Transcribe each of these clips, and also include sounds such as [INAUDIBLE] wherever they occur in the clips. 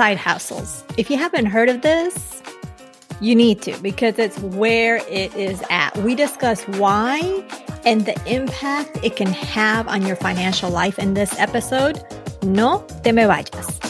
side hustles. If you haven't heard of this, you need to because it's where it is at. We discuss why and the impact it can have on your financial life in this episode. No te me vayas.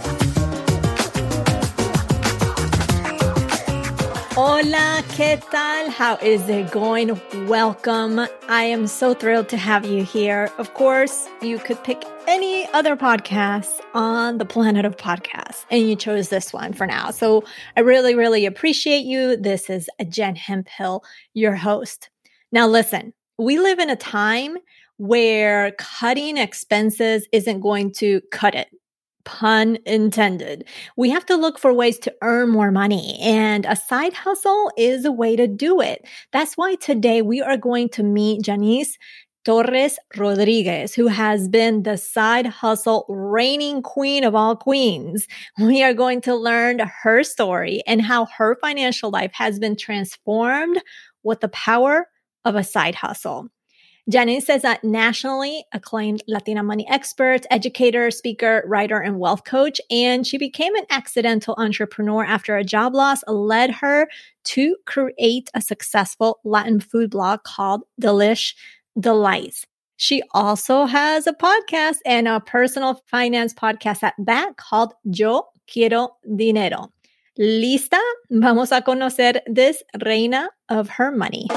Hola, ¿qué tal? How is it going? Welcome. I am so thrilled to have you here. Of course, you could pick any other podcast on the planet of podcasts, and you chose this one for now. So I really, really appreciate you. This is Jen Hemphill, your host. Now, listen, we live in a time where cutting expenses isn't going to cut it pun intended. We have to look for ways to earn more money, and a side hustle is a way to do it. That's why today we are going to meet Jannese. Torres Rodriguez, who has been the side hustle reigning queen of all queens. We are going to learn her story and how her financial life has been transformed with the power of a side hustle. Jannese is a nationally acclaimed Latina money expert, educator, speaker, writer, and wealth coach. And she became an accidental entrepreneur after a job loss led her to create a successful Latin food blog called Delish D'Lites. She also has a podcast and a personal finance podcast at that called Yo Quiero Dinero. ¿Lista? Vamos a conocer this reina of her money.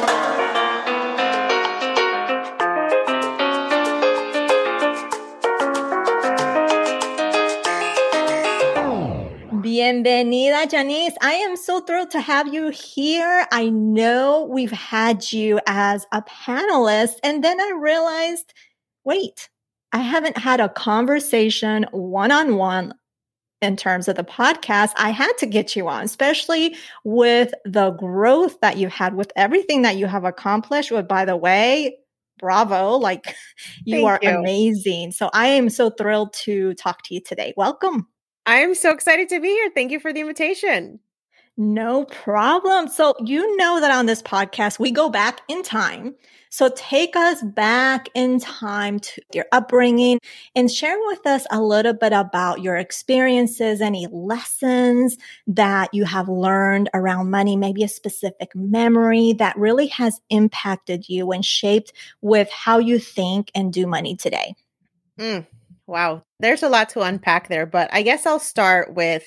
Bienvenida, Jannese. I am so thrilled to have you here. I know we've had you as a panelist, and then I realized, wait, I haven't had a conversation one on one in terms of the podcast. I had to get you on, especially with the growth that you had with everything that you have accomplished. With, by the way, bravo. Like [LAUGHS] you Thank are you. amazing. So I am so thrilled to talk to you today. Welcome. I'm so excited to be here. Thank you for the invitation. No problem. So, you know that on this podcast, we go back in time. So, take us back in time to your upbringing and share with us a little bit about your experiences, any lessons that you have learned around money, maybe a specific memory that really has impacted you and shaped with how you think and do money today. Mm, Wow. There's a lot to unpack there, but I guess I'll start with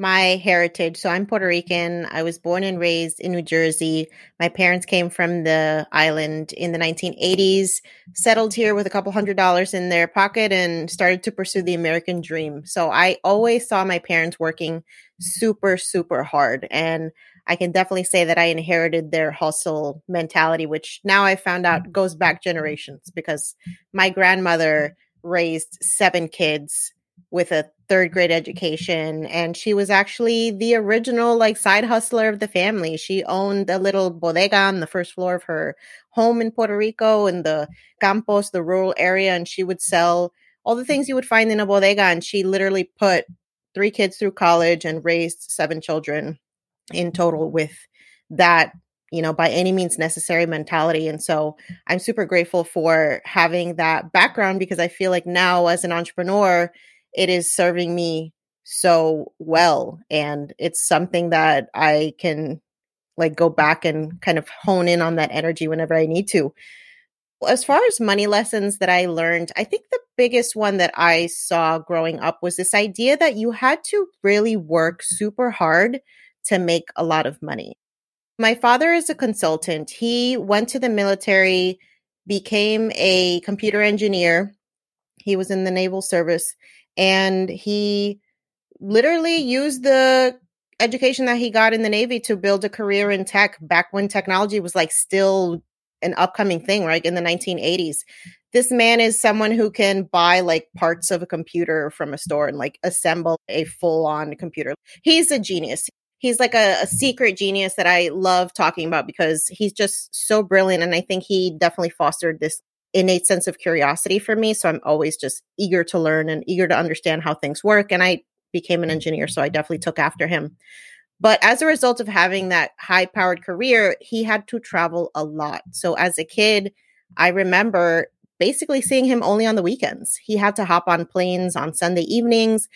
my heritage. So I'm Puerto Rican. I was born and raised in New Jersey. My parents came from the island in the 1980s, settled here with a couple hundred dollars in their pocket and started to pursue the American dream. So I always saw my parents working super, super hard. And I can definitely say that I inherited their hustle mentality, which now I found out mm. goes back generations because my grandmother raised seven kids with a third grade education and she was actually the original like side hustler of the family. She owned a little bodega on the first floor of her home in puerto rico in the campos the rural area and she would sell all the things you would find in a bodega and she literally put three kids through college and raised seven children in total with that you know, by any means necessary mentality. And so I'm super grateful for having that background because I feel like now as an entrepreneur, it is serving me so well. And it's something that I can like go back and kind of hone in on that energy whenever I need to. As far as money lessons that I learned, I think the biggest one that I saw growing up was this idea that you had to really work super hard to make a lot of money. My father is a consultant. He went to the military, became a computer engineer. He was in the naval service and he literally used the education that he got in the Navy to build a career in tech back when technology was like still an upcoming thing, right? In the 1980s. This man is someone who can buy like parts of a computer from a store and like assemble a full on computer. He's a genius. He's like a, a mm-hmm. secret genius that I love talking about because he's just so brilliant. And I think he definitely fostered this innate sense of curiosity for me. So I'm always just eager to learn and eager to understand how things work. And I became an engineer, so I definitely took after him. But as a result of having that high powered career, he had to travel a lot. So as a kid, I remember basically seeing him only on the weekends. He had to hop on planes on Sunday evenings,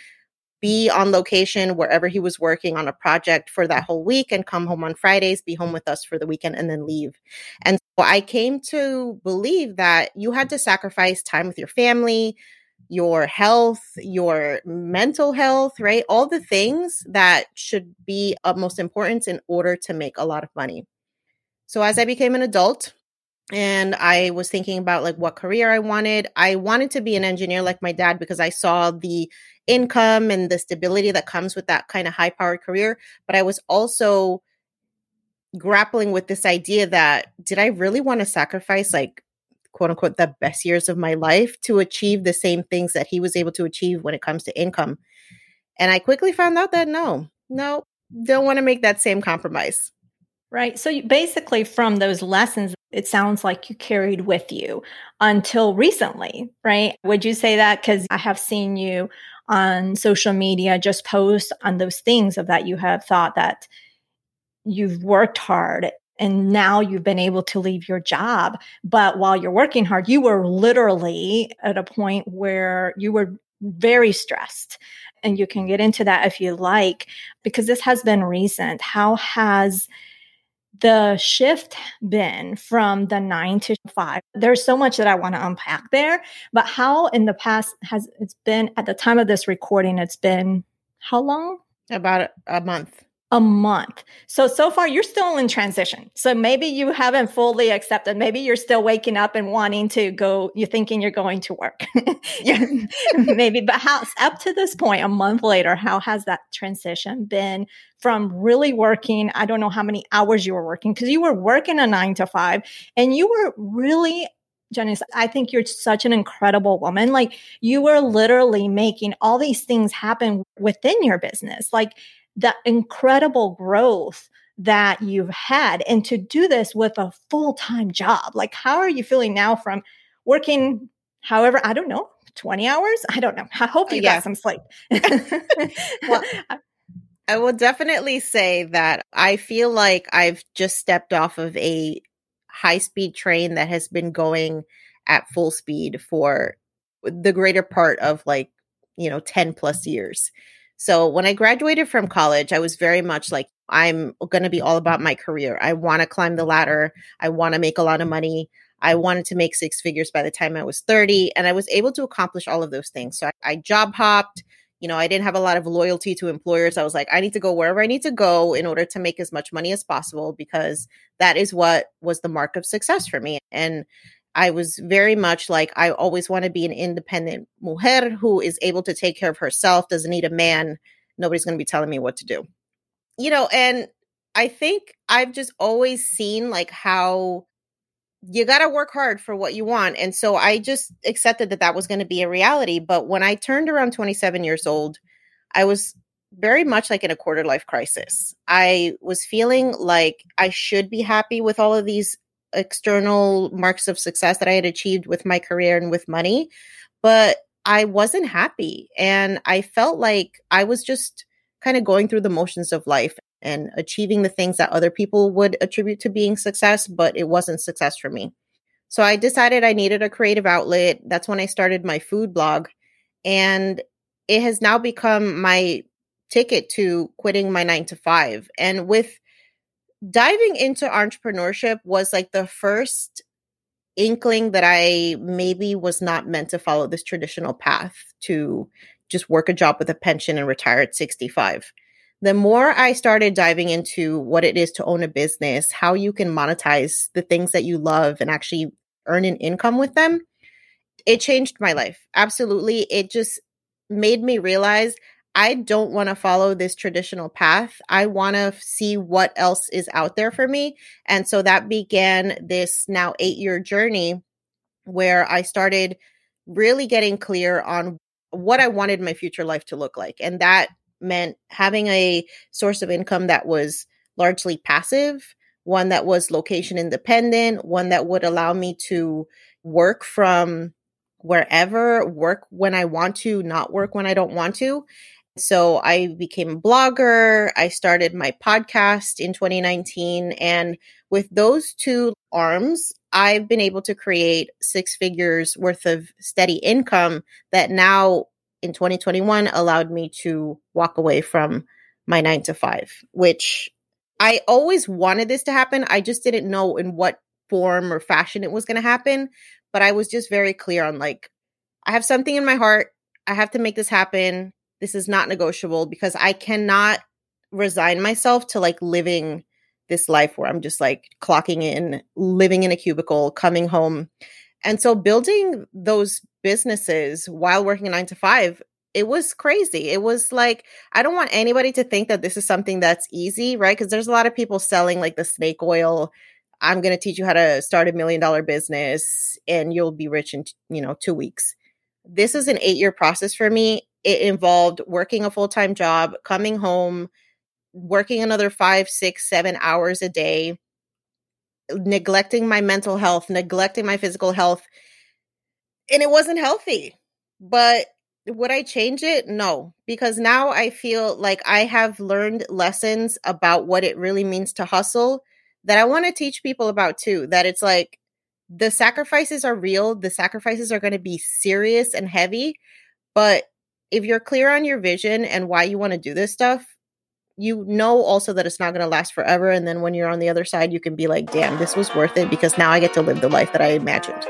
be on location wherever he was working on a project for that whole week and come home on Fridays, be home with us for the weekend and then leave. And so I came to believe that you had to sacrifice time with your family, your health, your mental health, right? All the things that should be of most importance in order to make a lot of money. So as I became an adult and I was thinking about like what career I wanted, I wanted to be an engineer like my dad because I saw the income and the stability that comes with that kind of high powered career, but I was also grappling with this idea that did I really want to sacrifice like quote unquote the best years of my life to achieve the same things that he was able to achieve when it comes to income. And I quickly found out that no, no, don't want to make that same compromise. Right. So basically, from those lessons, it sounds like you carried with you until recently, right? Would you say that? Because I have seen you on social media just post on those things of that you have thought that you've worked hard and now you've been able to leave your job. But while you're working hard, you were literally at a point where you were very stressed. And you can get into that if you like, because this has been recent. How has the shift been from the nine to five? There's so much that I want to unpack there, but how in the past has it's been at the time of this recording, it's been how long? About a month a month. So, so far you're still in transition. So maybe you haven't fully accepted. Maybe you're still waking up and wanting to go, you're thinking you're going to work. [LAUGHS] [LAUGHS] maybe, but how, up to this point, a month later, how has that transition been from really working? I don't know how many hours you were working because you were working a nine to five and you were really Jannese, I think you're such an incredible woman. Like you were literally making all these things happen within your business. Like the incredible growth that you've had and to do this with a full-time job like how are you feeling now from working however i don't know 20 hours? I don't know. I hope uh, you yeah. got some sleep. [LAUGHS] Well i will definitely say that i feel like i've just stepped off of a high speed train that has been going at full speed for the greater part of like you know 10 plus years so when I graduated from college, I was very much like, I'm going to be all about my career. I want to climb the ladder. I want to make a lot of money. I wanted to make six figures by the time I was 30. And I was able to accomplish all of those things. So I, I job hopped. You know, I didn't have a lot of loyalty to employers. I was like, I need to go wherever I need to go in order to make as much money as possible because that is what was the mark of success for me. And I was very much like, I always want to be an independent mujer who is able to take care of herself, doesn't need a man. Nobody's going to be telling me what to do. You know, and I think I've just always seen like how you got to work hard for what you want. And so I just accepted that that was going to be a reality. But when I turned around 27 years old, I was very much like in a quarter life crisis. I was feeling like I should be happy with all of these external marks of success that I had achieved with my career and with money, but I wasn't happy. And I felt like I was just kind of going through the motions of life and achieving the things that other people would attribute to being success, but it wasn't success for me. So I decided I needed a creative outlet. That's when I started my food blog. And it has now become my ticket to quitting my nine to five. And with diving into entrepreneurship was like the first inkling that I maybe was not meant to follow this traditional path to just work a job with a pension and retire at 65. The more I started diving into what it is to own a business, how you can monetize the things that you love and actually earn an income with them, it changed my life. Absolutely. It just made me realize I don't want to follow this traditional path. I want to see what else is out there for me. And so that began this now eight year journey where I started really getting clear on what I wanted my future life to look like. And that meant having a source of income that was largely passive, one that was location independent, one that would allow me to work from wherever, work when I want to, not work when I don't want to. So I became a blogger. I started my podcast in 2019. And with those two arms, I've been able to create six figures worth of steady income that now in 2021 allowed me to walk away from my nine to five, which I always wanted this to happen. I just didn't know in what form or fashion it was going to happen. But I was just very clear on like, I have something in my heart. I have to make this happen. This is not negotiable because I cannot resign myself to like living this life where I'm just like clocking in, living in a cubicle, coming home. And so building those businesses while working nine to five, it was crazy. It was like, I don't want anybody to think that this is something that's easy, right? Because there's a lot of people selling like the snake oil. I'm going to teach you how to start a million dollar business and you'll be rich in, you know, two weeks. This is an eight year process for me. It involved working a full time job, coming home, working another five, six, seven hours a day, neglecting my mental health, neglecting my physical health. And it wasn't healthy. But would I change it? No, because now I feel like I have learned lessons about what it really means to hustle that I want to teach people about too. That it's like the sacrifices are real, the sacrifices are going to be serious and heavy. But if you're clear on your vision and why you want to do this stuff, you know also that it's not going to last forever. And then when you're on the other side, you can be like, damn, this was worth it because now I get to live the life that I imagined.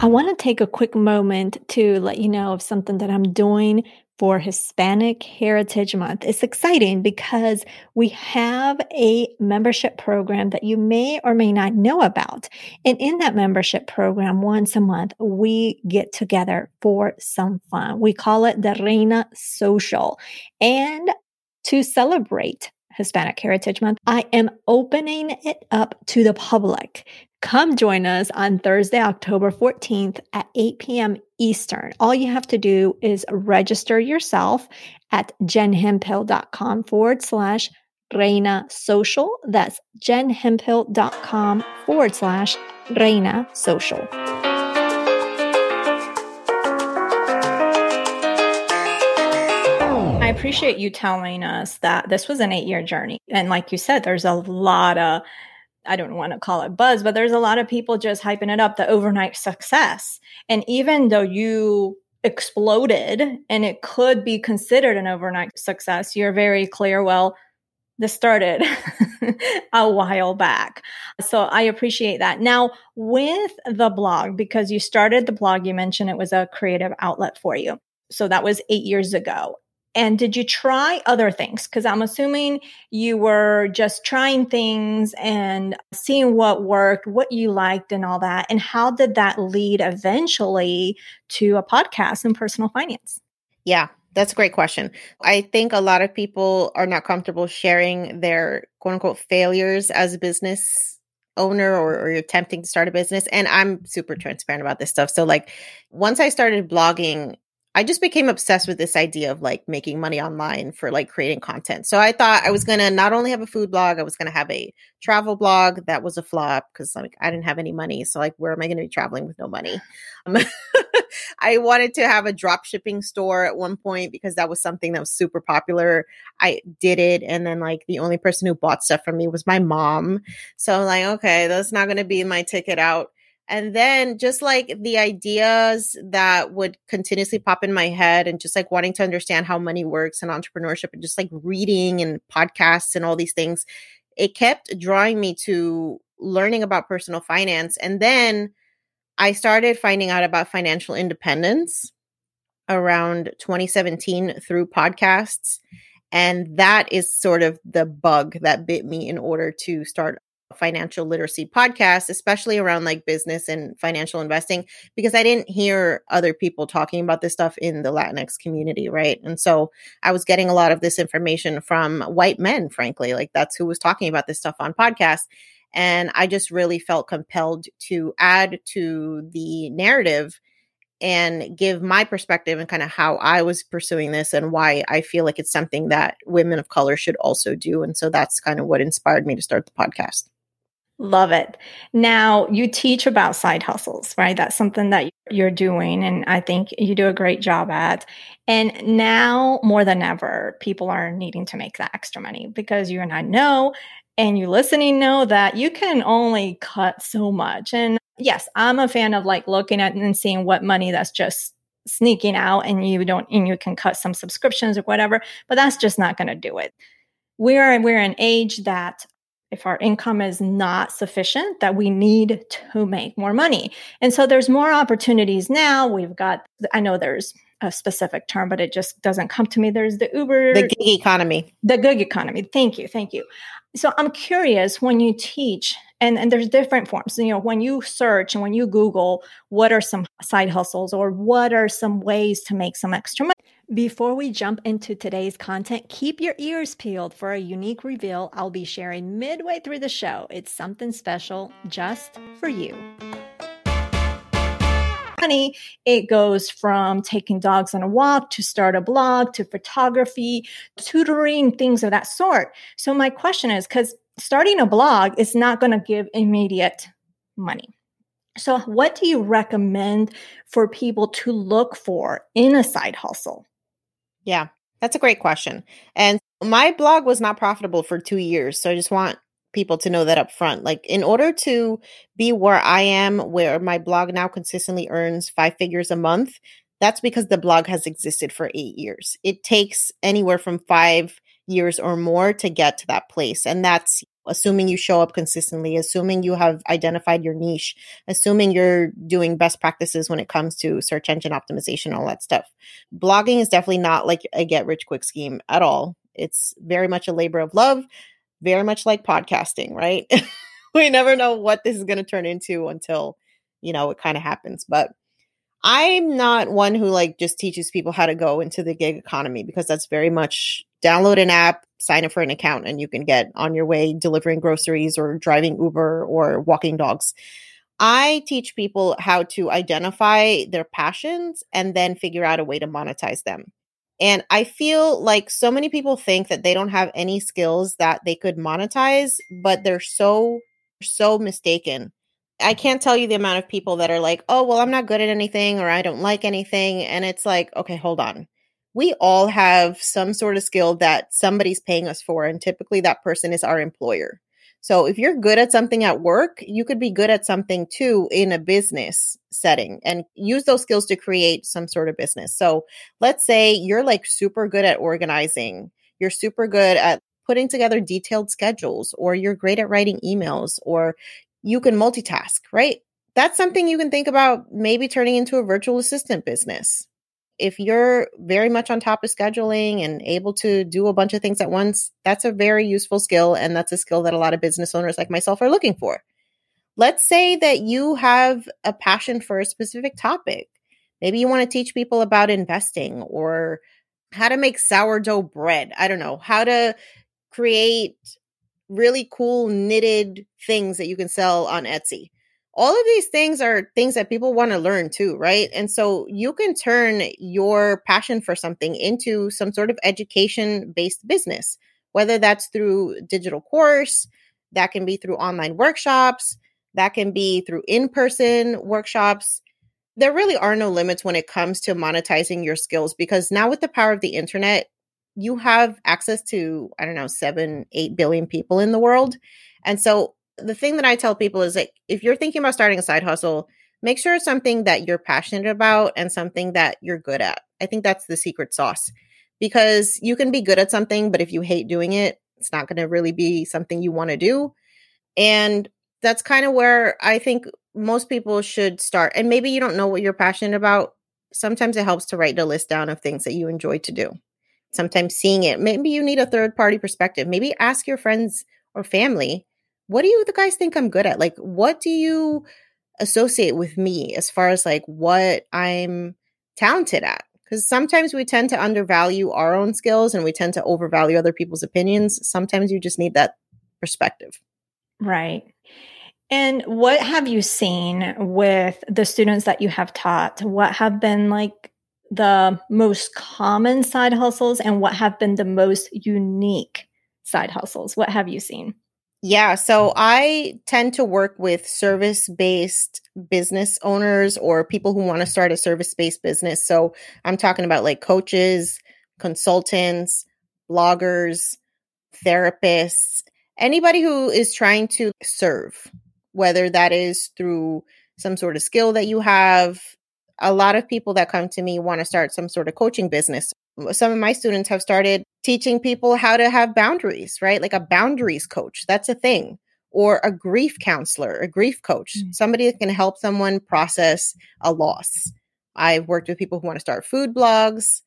I want to take a quick moment to let you know of something that I'm doing for Hispanic Heritage Month. It's exciting because we have a membership program that you may or may not know about. And in that membership program, once a month, we get together for some fun. We call it the Reina Social. And to celebrate Hispanic Heritage Month, I am opening it up to the public. Come join us on Thursday, October 14th at 8 p.m. Eastern. All you have to do is register yourself at jenhemphill.com forward slash Reina Social. That's jenhemphill.com forward slash Reina Social. I appreciate you telling us that this was an eight year journey. And like you said, there's a lot of I don't want to call it buzz, but there's a lot of people just hyping it up the overnight success. And even though you exploded and it could be considered an overnight success, you're very clear, well, this started [LAUGHS] a while back. So I appreciate that. Now, with the blog, because you started the blog, you mentioned it was a creative outlet for you. So that was eight years ago. And did you try other things? Because I'm assuming you were just trying things and seeing what worked, what you liked, and all that. And how did that lead eventually to a podcast in personal finance? Yeah, that's a great question. I think a lot of people are not comfortable sharing their quote unquote failures as a business owner or, or, you're attempting to start a business. And I'm super transparent about this stuff. So, like, once I started blogging, I just became obsessed with this idea of like making money online for like creating content. So I thought I was going to not only have a food blog, I was going to have a travel blog. That was a flop because like I didn't have any money. So like, where am I going to be traveling with no money? Um, [LAUGHS] I wanted to have a drop shipping store at one point because that was something that was super popular. I did it. And then like the only person who bought stuff from me was my mom. So I'm like, okay, that's not going to be my ticket out and then just like the ideas that would continuously pop in my head and just like wanting to understand how money works and entrepreneurship and just like reading and podcasts and all these things, it kept drawing me to learning about personal finance. And then I started finding out about financial independence around 2017 through podcasts. And that is sort of the bug that bit me in order to start financial literacy podcast, especially around like business and financial investing, because I didn't hear other people talking about this stuff in the Latinx community, right? And so I was getting a lot of this information from white men, frankly. Like that's who was talking about this stuff on podcasts. And I just really felt compelled to add to the narrative and give my perspective and kind of how I was pursuing this and why I feel like it's something that women of color should also do. And so that's kind of what inspired me to start the podcast. Love it. Now, you teach about side hustles, right? That's something that you're doing, and I think you do a great job at. And now, more than ever, people are needing to make that extra money because you and I know, and you listening know that you can only cut so much. And yes, I'm a fan of like looking at and seeing what money that's just sneaking out and you don't and you can cut some subscriptions or whatever, but that's just not going to do it. We're we're an age that if our income is not sufficient that we need to make more money. And so there's more opportunities now. We've got I know there's a specific term, but it just doesn't come to me. There's the Uber, the gig economy. The gig economy. Thank you. Thank you. So I'm curious when you teach, and, and there's different forms. You know, when you search and when you Google, what are some side hustles or what are some ways to make some extra money? Before we jump into today's content, keep your ears peeled for a unique reveal I'll be sharing midway through the show. It's something special just for you Honey, it goes from taking dogs on a walk to start a blog to photography, tutoring, things of that sort. So my question is because starting a blog is not going to give immediate money. So, what do you recommend for people to look for in a side hustle? Yeah, that's a great question. And my blog was not profitable for two years. So, I just want people to know that up front. Like, in order to be where I am, where my blog now consistently earns five figures a month, that's because the blog has existed for eight years. It takes anywhere from five years or more to get to that place. And that's assuming you show up consistently, assuming you have identified your niche, assuming you're doing best practices when it comes to search engine optimization, all that stuff. Blogging is definitely not like a get rich quick scheme at all. It's very much a labor of love very much like podcasting, right? [LAUGHS] we never know what this is going to turn into until, you know, it kind of happens. But I'm not one who like just teaches people how to go into the gig economy because that's very much download an app, sign up for an account, and you can get on your way delivering groceries or driving Uber or walking dogs. I teach people how to identify their passions and then figure out a way to monetize them. And I feel like so many people think that they don't have any skills that they could monetize, but they're so, so mistaken. I can't tell you the amount of people that are like, oh, well, I'm not good at anything or I don't like anything. And it's like, okay, hold on. We all have some sort of skill that somebody's paying us for. And typically that person is our employer. So if you're good at something at work, you could be good at something too in a business setting and use those skills to create some sort of business. So let's say you're like super good at organizing. You're super good at putting together detailed schedules or you're great at writing emails or you can multitask, right? That's something you can think about maybe turning into a virtual assistant business if you're very much on top of scheduling and able to do a bunch of things at once, that's a very useful skill. And that's a skill that a lot of business owners like myself are looking for. Let's say that you have a passion for a specific topic. Maybe you want to teach people about investing or how to make sourdough bread. I don't know, how to create really cool knitted things that you can sell on Etsy all of these things are things that people want to learn too, right? And so you can turn your passion for something into some sort of education based business, whether that's through digital course, that can be through online workshops, that can be through in person workshops. There really are no limits when it comes to monetizing your skills because now with the power of the internet, you have access to, I don't know, seven, eight billion people in the world. And so the thing that I tell people is like if you're thinking about starting a side hustle, make sure it's something that you're passionate about and something that you're good at. I think that's the secret sauce because you can be good at something, but if you hate doing it, it's not going to really be something you want to do. And that's kind of where I think most people should start. And maybe you don't know what you're passionate about. Sometimes it helps to write a list down of things that you enjoy to do. Sometimes seeing it, maybe you need a third party perspective. Maybe ask your friends or family what do you the guys think I'm good at? Like, what do you associate with me as far as like what I'm talented at? Because sometimes we tend to undervalue our own skills and we tend to overvalue other people's opinions. Sometimes you just need that perspective. Right. And what have you seen with the students that you have taught? What have been like the most common side hustles and what have been the most unique side hustles? What have you seen? Yeah, so I tend to work with service based business owners or people who want to start a service based business. So I'm talking about like coaches, consultants, bloggers, therapists, anybody who is trying to serve, whether that is through some sort of skill that you have. A lot of people that come to me want to start some sort of coaching business some of my students have started teaching people how to have boundaries, right? Like a boundaries coach. That's a thing. Or a grief counselor, a grief coach, mm-hmm. somebody that can help someone process a loss. I've worked with people who want to start food blogs.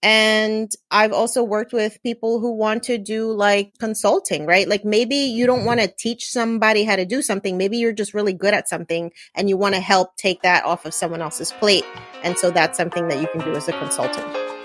And I've also worked with people who want to do like consulting, right? Like maybe you don't want to teach somebody how to do something. Maybe you're just really good at something and you want to help take that off of someone else's plate. And so that's something that you can do as a consultant.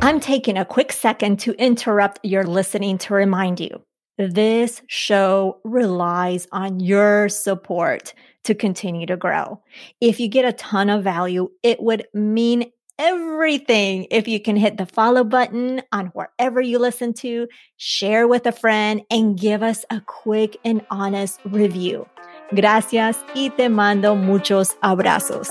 I'm taking a quick second to interrupt your listening to remind you this show relies on your support to continue to grow. If you get a ton of value, it would mean everything if you can hit the follow button on wherever you listen to, share with a friend, and give us a quick and honest review. Gracias y te mando muchos abrazos.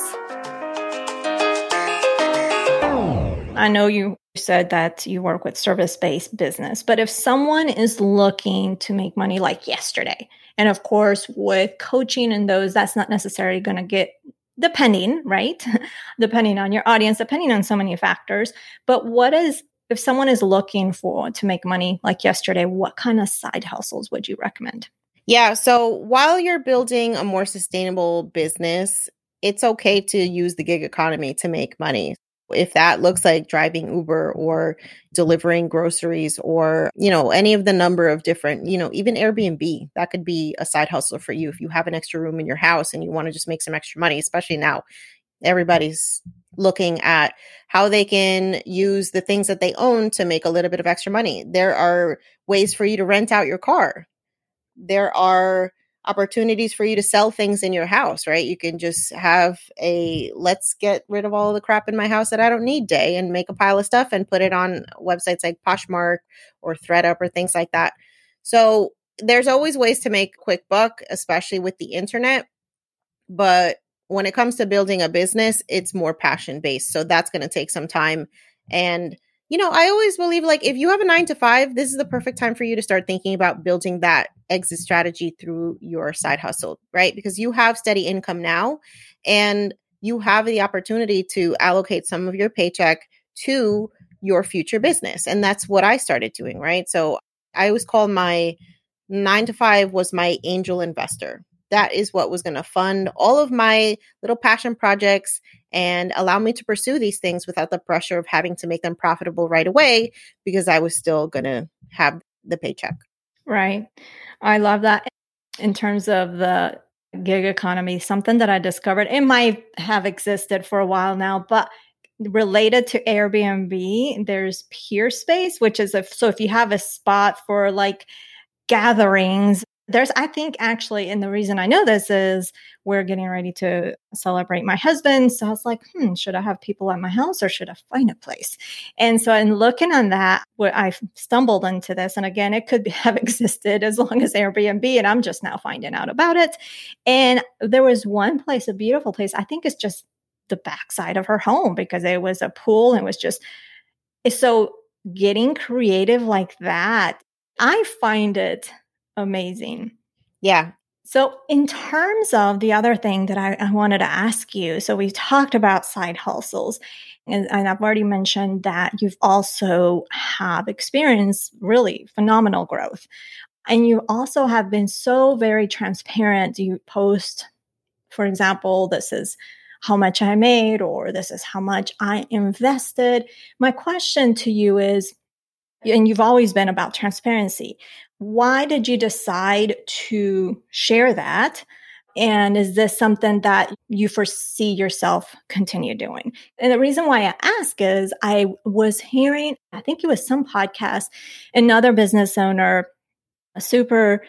I know you said that you work with service based business, but if someone is looking to make money like yesterday, and of course, with coaching and those, that's not necessarily going to get depending, right? [LAUGHS] depending on your audience, depending on so many factors. But what is, if someone is looking for to make money like yesterday, what kind of side hustles would you recommend? Yeah. So while you're building a more sustainable business, it's okay to use the gig economy to make money if that looks like driving Uber or delivering groceries or, you know, any of the number of different, you know, even Airbnb, that could be a side hustle for you if you have an extra room in your house and you want to just make some extra money, especially now. Everybody's looking at how they can use the things that they own to make a little bit of extra money. There are ways for you to rent out your car. There are opportunities for you to sell things in your house, right? You can just have a let's get rid of all the crap in my house that I don't need day and make a pile of stuff and put it on websites like Poshmark or ThredUp or things like that. So there's always ways to make quick buck, especially with the internet. But when it comes to building a business, it's more passion based. So that's going to take some time. And you know, I always believe like if you have a nine to five, this is the perfect time for you to start thinking about building that exit strategy through your side hustle, right? Because you have steady income now and you have the opportunity to allocate some of your paycheck to your future business. And that's what I started doing, right? So I always call my nine to five was my angel investor. That is what was going to fund all of my little passion projects and allow me to pursue these things without the pressure of having to make them profitable right away because I was still going to have the paycheck. Right. I love that. In terms of the gig economy, something that I discovered, it might have existed for a while now, but related to Airbnb, there's Peerspace, which is if so if you have a spot for like gatherings there's i think actually and the reason i know this is we're getting ready to celebrate my husband so i was like hmm should i have people at my house or should i find a place? And so in looking on that i stumbled into this and again it could [LAUGHS] have existed as long as airbnb and i'm just now finding out about it. And there was one place a beautiful place i think it's just the backside of her home because it was a pool and it was just so getting creative like that i find it amazing. Yeah. So, in terms of the other thing that I, I wanted to ask you, so we talked about side hustles, and, and I've already mentioned that you've also have experienced really phenomenal growth, and you also have been so very transparent. You post, for example, this is how much I made, or this is how much I invested. My question to you is and you've always been about transparency. Why did you decide to share that? And is this something that you foresee yourself continue doing? And the reason why I ask is I was hearing, I think it was some podcast, another business owner, a super,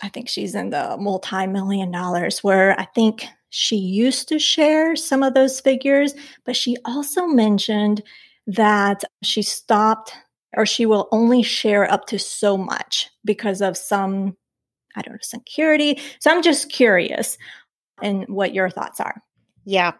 I think she's in the multi million dollars, where I think she used to share some of those figures, but she also mentioned that she stopped or she will only share up to so much because of some I don't know, security. So I'm just curious and what your thoughts are. Yeah.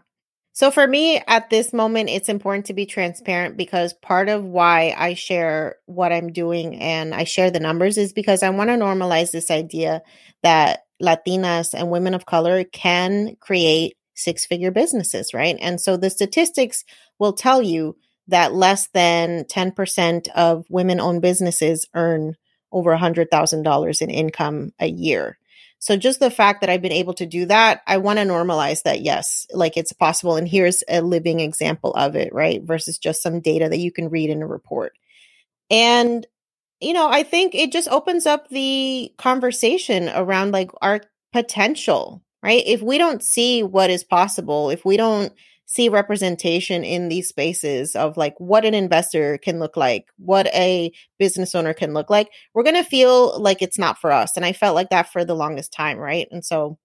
So for me at this moment, it's important to be transparent because part of why I share what I'm doing and I share the numbers is because I want to normalize this idea that Latinas and women of color can create six figure businesses, right? And so the statistics will tell you that less than 10% of women owned businesses earn over $100,000 in income a year. So just the fact that I've been able to do that, I want to normalize that. Yes, like it's possible. And here's a living example of it, right? Versus just some data that you can read in a report. And, you know, I think it just opens up the conversation around like our potential, right? If we don't see what is possible, if we don't see representation in these spaces of like what an investor can look like, what a business owner can look like, we're going to feel like it's not for us. And I felt like that for the longest time, right? And so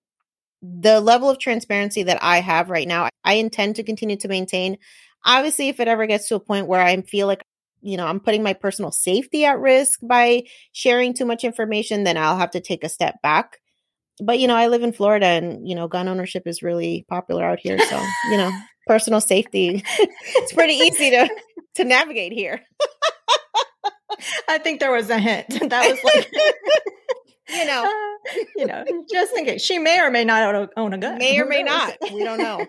the level of transparency that I have right now, I intend to continue to maintain. Obviously, if it ever gets to a point where I feel like you know, I'm putting my personal safety at risk by sharing too much information, then I'll have to take a step back. But, you know, I live in Florida and, you know, gun ownership is really popular out here. So, you know, [LAUGHS] personal safety. [LAUGHS] it's pretty easy to [LAUGHS] to navigate here. I think there was a hint. That was like you know, uh, you know, just in case she may or may not own a gun. May or may not. We don't know.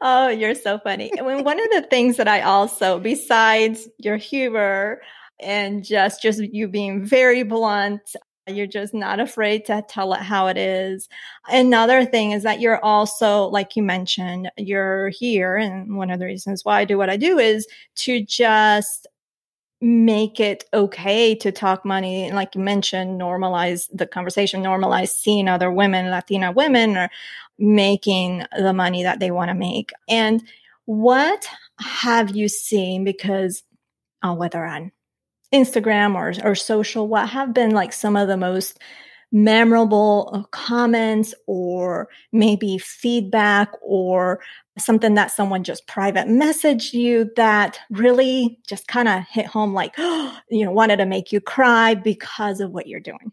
oh, you're so funny. And one of the things that I also, besides your humor and just just you being very blunt, you're just not afraid to tell it how it is. Another thing is that you're also, like you mentioned, you're here. And one of the reasons why I do what I do is to just make it okay to talk money. And like you mentioned, normalize the conversation, normalize seeing other women, Latina women, or making the money that they want to make. And what have you seen? Because uh, whether on Instagram or, or social, what have been like some of the most memorable uh, comments or maybe feedback or something that someone just private messaged you that really just kind of hit home like [GASPS] you know wanted to make you cry because of what you're doing?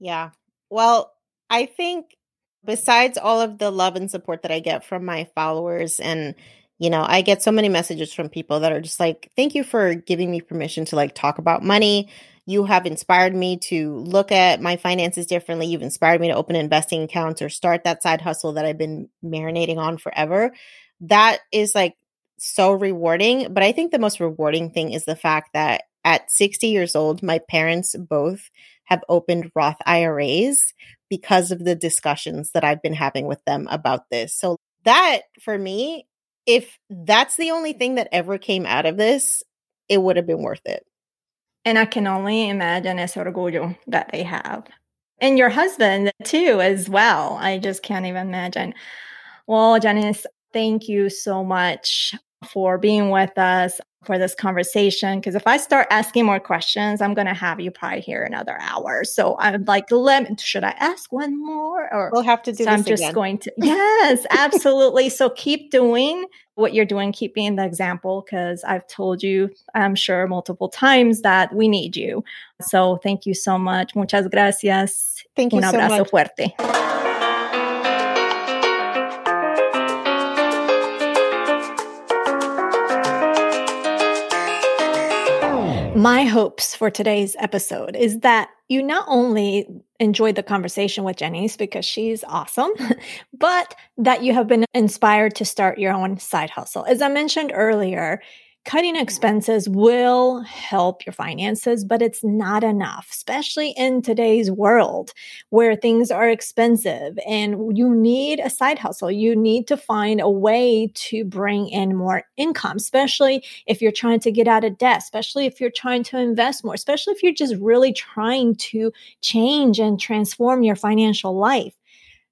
Yeah. Well i think besides all of the love and support that i get from my followers and you know, I get so many messages from people that are just like, thank you for giving me permission to like talk about money. You have inspired me to look at my finances differently. You've inspired me to open investing accounts or start that side hustle that I've been marinating on forever. That is like so rewarding. But I think the most rewarding thing is the fact that at 60 years old, my parents both have opened Roth IRAs because of the discussions that I've been having with them about this. So that for me if that's the only thing that ever came out of this, it would have been worth it. And I can only imagine ese orgullo that they have. And your husband, too, as well. I just can't even imagine. Well, Jannese, thank you so much for being with us for this conversation. Because if I start asking more questions, I'm going to have you probably here another hour. So I'm like, let should I ask one more? Or we'll have to do. So I'm just again. going to. [LAUGHS] Yes, absolutely. so keep doing what you're doing. Keep being the example because I've told you, I'm sure multiple times that we need you. So thank you so much. Muchas gracias. Thank you Un abrazo so much. fuerte. My hopes for today's episode is that you not only enjoyed the conversation with Jannese because she's awesome, [LAUGHS] but that you have been inspired to start your own side hustle. As I mentioned earlier, cutting expenses will help your finances, but it's not enough, especially in today's world where things are expensive and you need a side hustle. You need to find a way to bring in more income, especially if you're trying to get out of debt, especially if you're trying to invest more, especially if you're just really trying to change and transform your financial life.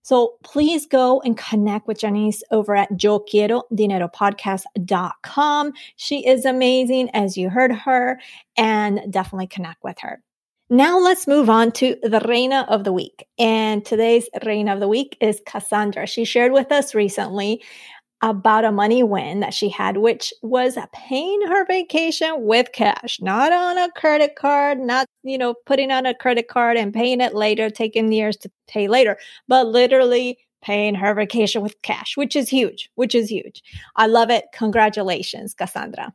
So please go and connect with Jannese over at Yo Quiero Dinero Podcast.com. She is amazing, as you heard her, and definitely connect with her. Now let's move on to the Reina of the Week. And today's Reina of the Week is Cassandra. She shared with us recently about a money win that she had, which was paying her vacation with cash, not on a credit card, not, you know, putting on a credit card and paying it later, taking years to pay later, but literally paying her vacation with cash, which is huge, which is huge. I love it. Congratulations, Cassandra.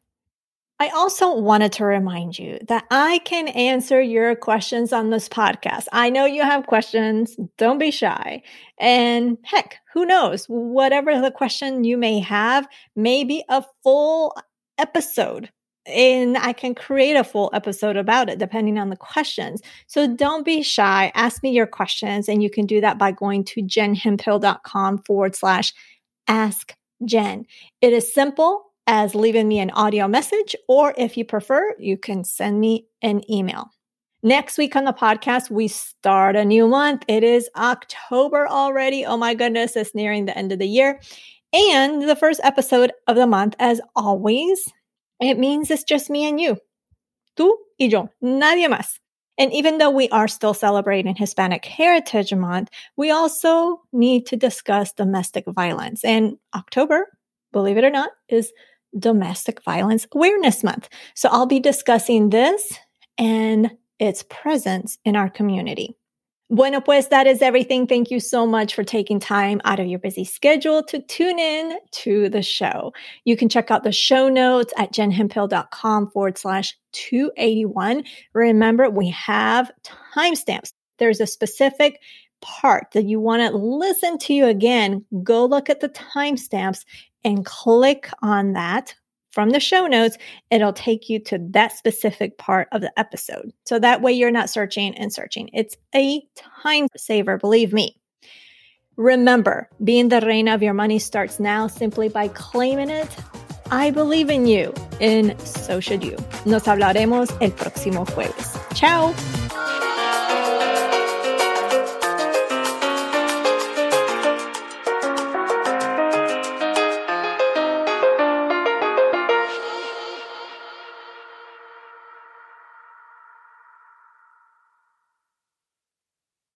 I also wanted to remind you that I can answer your questions on this podcast. I know you have questions. Don't be shy. And heck, who knows? Whatever the question you may have, maybe a full episode. And I can create a full episode about it depending on the questions. So don't be shy. Ask me your questions. And you can do that by going to jenhemphill.com forward slash ask Jen. It is simple as leaving me an audio message, or if you prefer, you can send me an email. Next week on the podcast, we start a new month. It is October already. Oh my goodness, it's nearing the end of the year. And the first episode of the month, as always, it means it's just me and you. Tú y yo, nadie más. And even though we are still celebrating Hispanic Heritage Month, we also need to discuss domestic violence. And October, believe it or not, is Domestic Violence Awareness Month. So I'll be discussing this and its presence in our community. Bueno, pues that is everything. Thank you so much for taking time out of your busy schedule to tune in to the show. You can check out the show notes at jenhemphill.com forward slash 281. Remember, we have timestamps. There's a specific part that you want to listen to again. Go look at the timestamps and click on that from the show notes, it'll take you to that specific part of the episode. So that way you're not searching and searching. It's a time saver, believe me. Remember, being the reina of your money starts now simply by claiming it. I believe in you, and so should you. Nos hablaremos el próximo jueves. Ciao.